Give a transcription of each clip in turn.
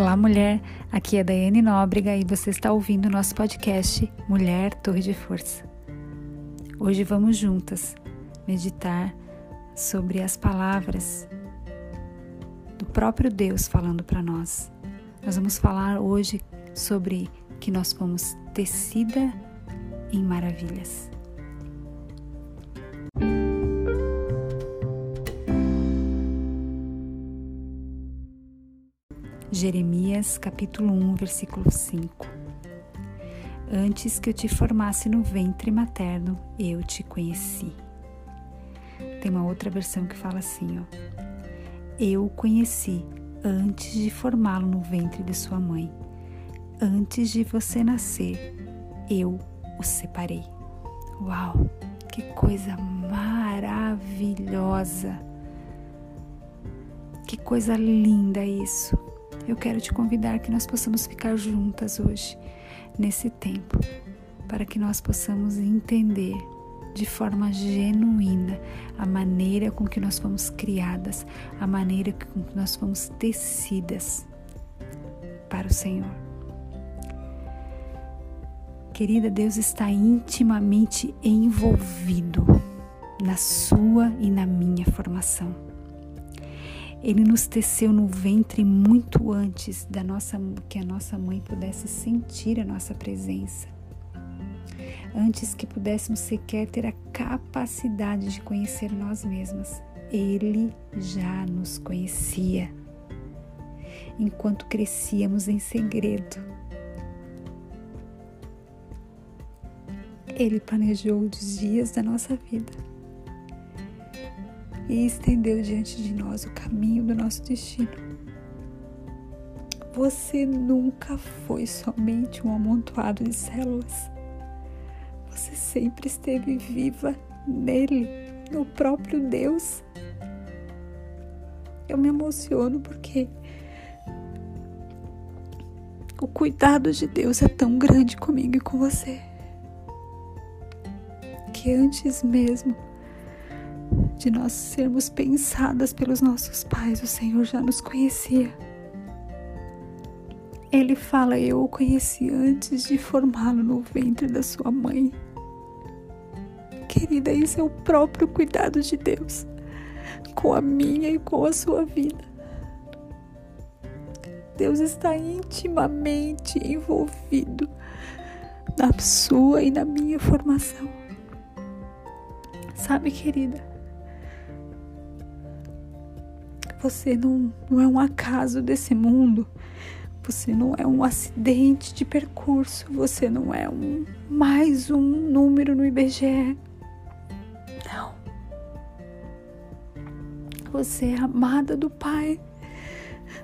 Olá, mulher. Aqui é Daiane Nóbrega e você está ouvindo o nosso podcast Mulher Torre de Força. Hoje vamos juntas meditar sobre as palavras do próprio Deus falando para nós. Nós vamos falar hoje sobre que nós fomos tecida em maravilhas. Jeremias capítulo 1, versículo 5. Antes que eu te formasse no ventre materno, eu te conheci. Tem uma outra versão que fala assim, ó. Eu o conheci antes de formá-lo no ventre de sua mãe. Antes de você nascer, eu o separei. Uau, que coisa maravilhosa! Que coisa linda isso! Eu quero te convidar que nós possamos ficar juntas hoje, nesse tempo, para que nós possamos entender de forma genuína a maneira com que nós fomos criadas, a maneira com que nós fomos tecidas para o Senhor. Querida, Deus está intimamente envolvido na sua e na minha formação. Ele nos teceu no ventre muito antes da nossa que a nossa mãe pudesse sentir a nossa presença. Antes que pudéssemos sequer ter a capacidade de conhecer nós mesmas, ele já nos conhecia. Enquanto crescíamos em segredo, ele planejou os dias da nossa vida e estendeu diante de nós o caminho do nosso destino. Você nunca foi somente um amontoado de células. Você sempre esteve viva nele, no próprio Deus. Eu me emociono porque o cuidado de Deus é tão grande comigo e com você que antes mesmo de nós sermos pensadas pelos nossos pais, o Senhor já nos conhecia. Ele fala: Eu o conheci antes de formá-lo no ventre da sua mãe. Querida, isso é o próprio cuidado de Deus com a minha e com a sua vida. Deus está intimamente envolvido na sua e na minha formação. Sabe, querida, Você não, não é um acaso desse mundo. Você não é um acidente de percurso. Você não é um mais um número no IBGE. Não. Você é amada do Pai.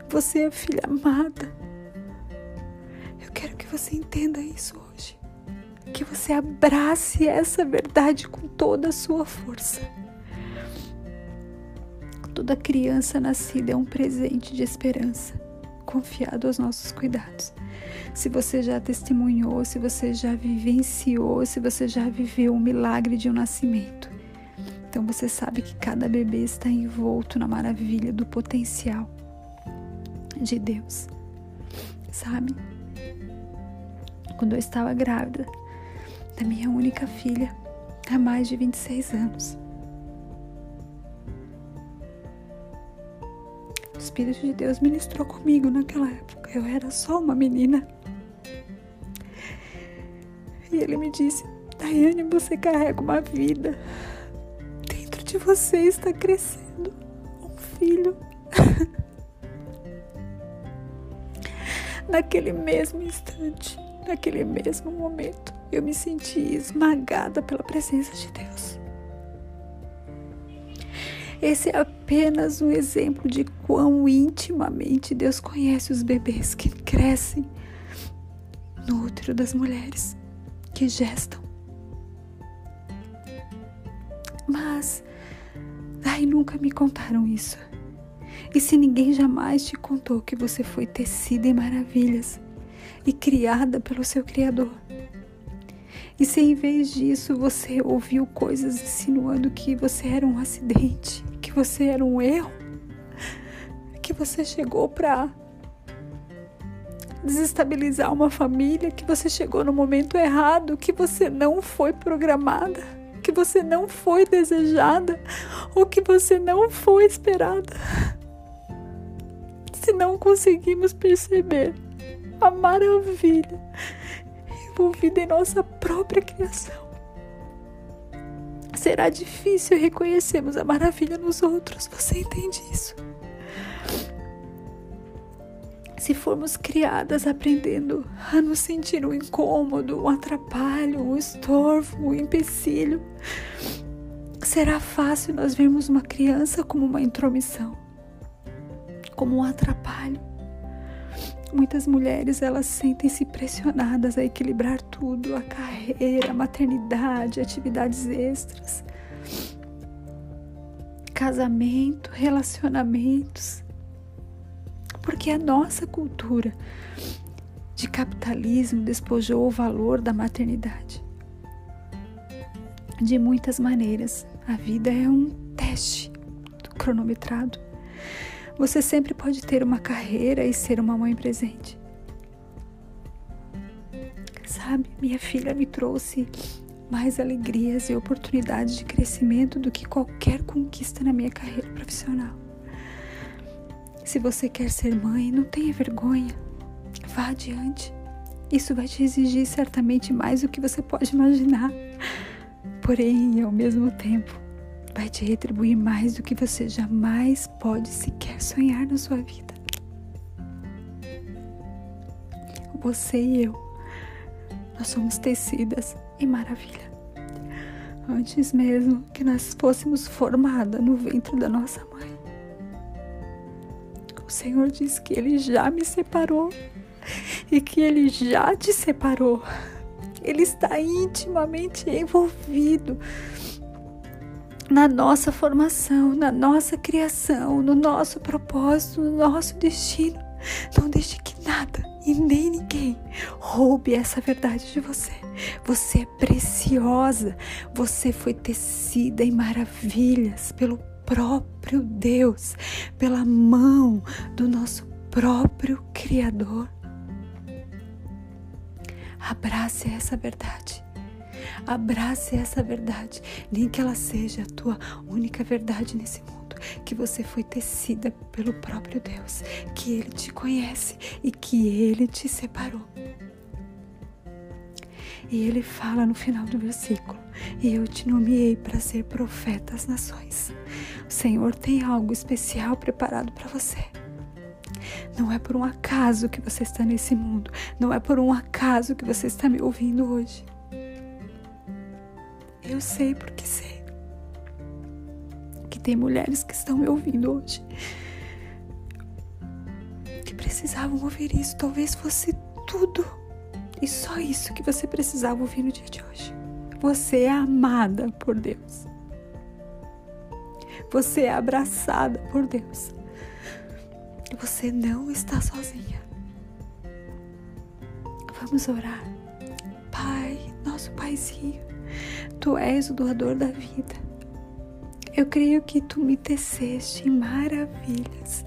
Você é filha amada. Eu quero que você entenda isso hoje. Que você abrace essa verdade com toda a sua força. Toda criança nascida é um presente de esperança, confiado aos nossos cuidados. Se você já testemunhou, se você já vivenciou, se você já viveu o milagre de um nascimento, então você sabe que cada bebê está envolto na maravilha do potencial de Deus. Sabe? Quando eu estava grávida da minha única filha, há mais de 26 anos, Espírito de Deus ministrou comigo naquela época. Eu era só uma menina. E ele me disse: Daiane, você carrega uma vida. Dentro de você está crescendo um filho. Naquele mesmo instante, naquele mesmo momento, eu me senti esmagada pela presença de Deus. Esse é apenas um exemplo de quão intimamente Deus conhece os bebês que crescem no útero das mulheres que gestam. Mas ai, nunca me contaram isso. E se ninguém jamais te contou que você foi tecida em maravilhas e criada pelo seu Criador? E se em vez disso você ouviu coisas insinuando que você era um acidente, você era um erro, que você chegou para desestabilizar uma família, que você chegou no momento errado, que você não foi programada, que você não foi desejada ou que você não foi esperada. Se não conseguimos perceber a maravilha envolvida em nossa própria criação, será difícil reconhecermos a maravilha nos outros. Você entende isso? se formos criadas aprendendo a nos sentir um incômodo, um atrapalho, um estorvo, um empecilho, será fácil nós vermos uma criança como uma intromissão, como um atrapalho. Muitas mulheres elas sentem-se pressionadas a equilibrar tudo, a carreira, a maternidade, atividades extras, casamento, relacionamentos porque a nossa cultura de capitalismo despojou o valor da maternidade. De muitas maneiras, a vida é um teste cronometrado. Você sempre pode ter uma carreira e ser uma mãe presente. Sabe, minha filha me trouxe mais alegrias e oportunidades de crescimento do que qualquer conquista na minha carreira profissional. Se você quer ser mãe, não tenha vergonha. Vá adiante. Isso vai te exigir certamente mais do que você pode imaginar. Porém, ao mesmo tempo, vai te retribuir mais do que você jamais pode sequer sonhar na sua vida. Você e eu, nós somos tecidas em maravilha. Antes mesmo que nós fôssemos formadas no ventre da nossa mãe. O Senhor diz que Ele já me separou e que Ele já te separou. Ele está intimamente envolvido na nossa formação, na nossa criação, no nosso propósito, no nosso destino. Não deixe que nada e nem ninguém roube essa verdade de você. Você é preciosa, você foi tecida em maravilhas pelo próprio Deus, pela mão do nosso próprio Criador. Abrace essa verdade. Abrace essa verdade, nem que ela seja a tua única verdade nesse mundo, que você foi tecida pelo próprio Deus, que Ele te conhece e que Ele te separou. E ele fala no final do versículo: E eu te nomeei para ser profeta às nações. O Senhor tem algo especial preparado para você. Não é por um acaso que você está nesse mundo. Não é por um acaso que você está me ouvindo hoje. Eu sei porque sei que tem mulheres que estão me ouvindo hoje que precisavam ouvir isso. Talvez fosse tudo e só isso que você precisava ouvir no dia de hoje. Você é amada por Deus. Você é abraçada por Deus. Você não está sozinha. Vamos orar. Pai, nosso Paizinho, Tu és o doador da vida. Eu creio que Tu me teceste em maravilhas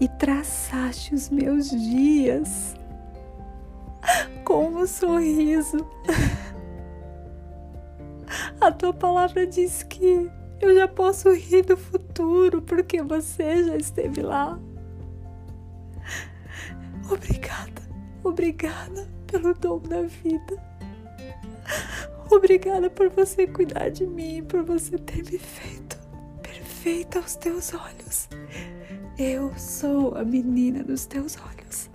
e traçaste os meus dias com um sorriso. A tua palavra diz que eu já posso rir do futuro porque você já esteve lá. Obrigada, obrigada pelo dom da vida. Obrigada por você cuidar de mim, por você ter me feito perfeita aos teus olhos. Eu sou a menina dos teus olhos.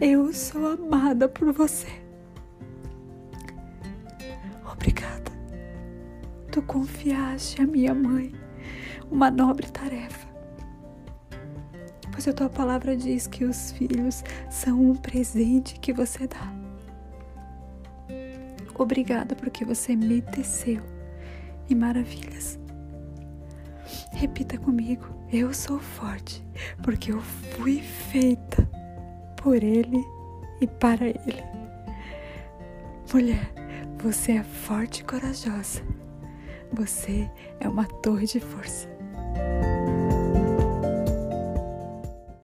Eu sou amada por você. Obrigada. Tu confiaste a minha mãe uma nobre tarefa. Pois a tua palavra diz que os filhos são um presente que você dá. Obrigada porque você me teceu em maravilhas. Repita comigo: eu sou forte porque eu fui feita por Ele e para Ele. Mulher, você é forte e corajosa. Você é uma torre de força.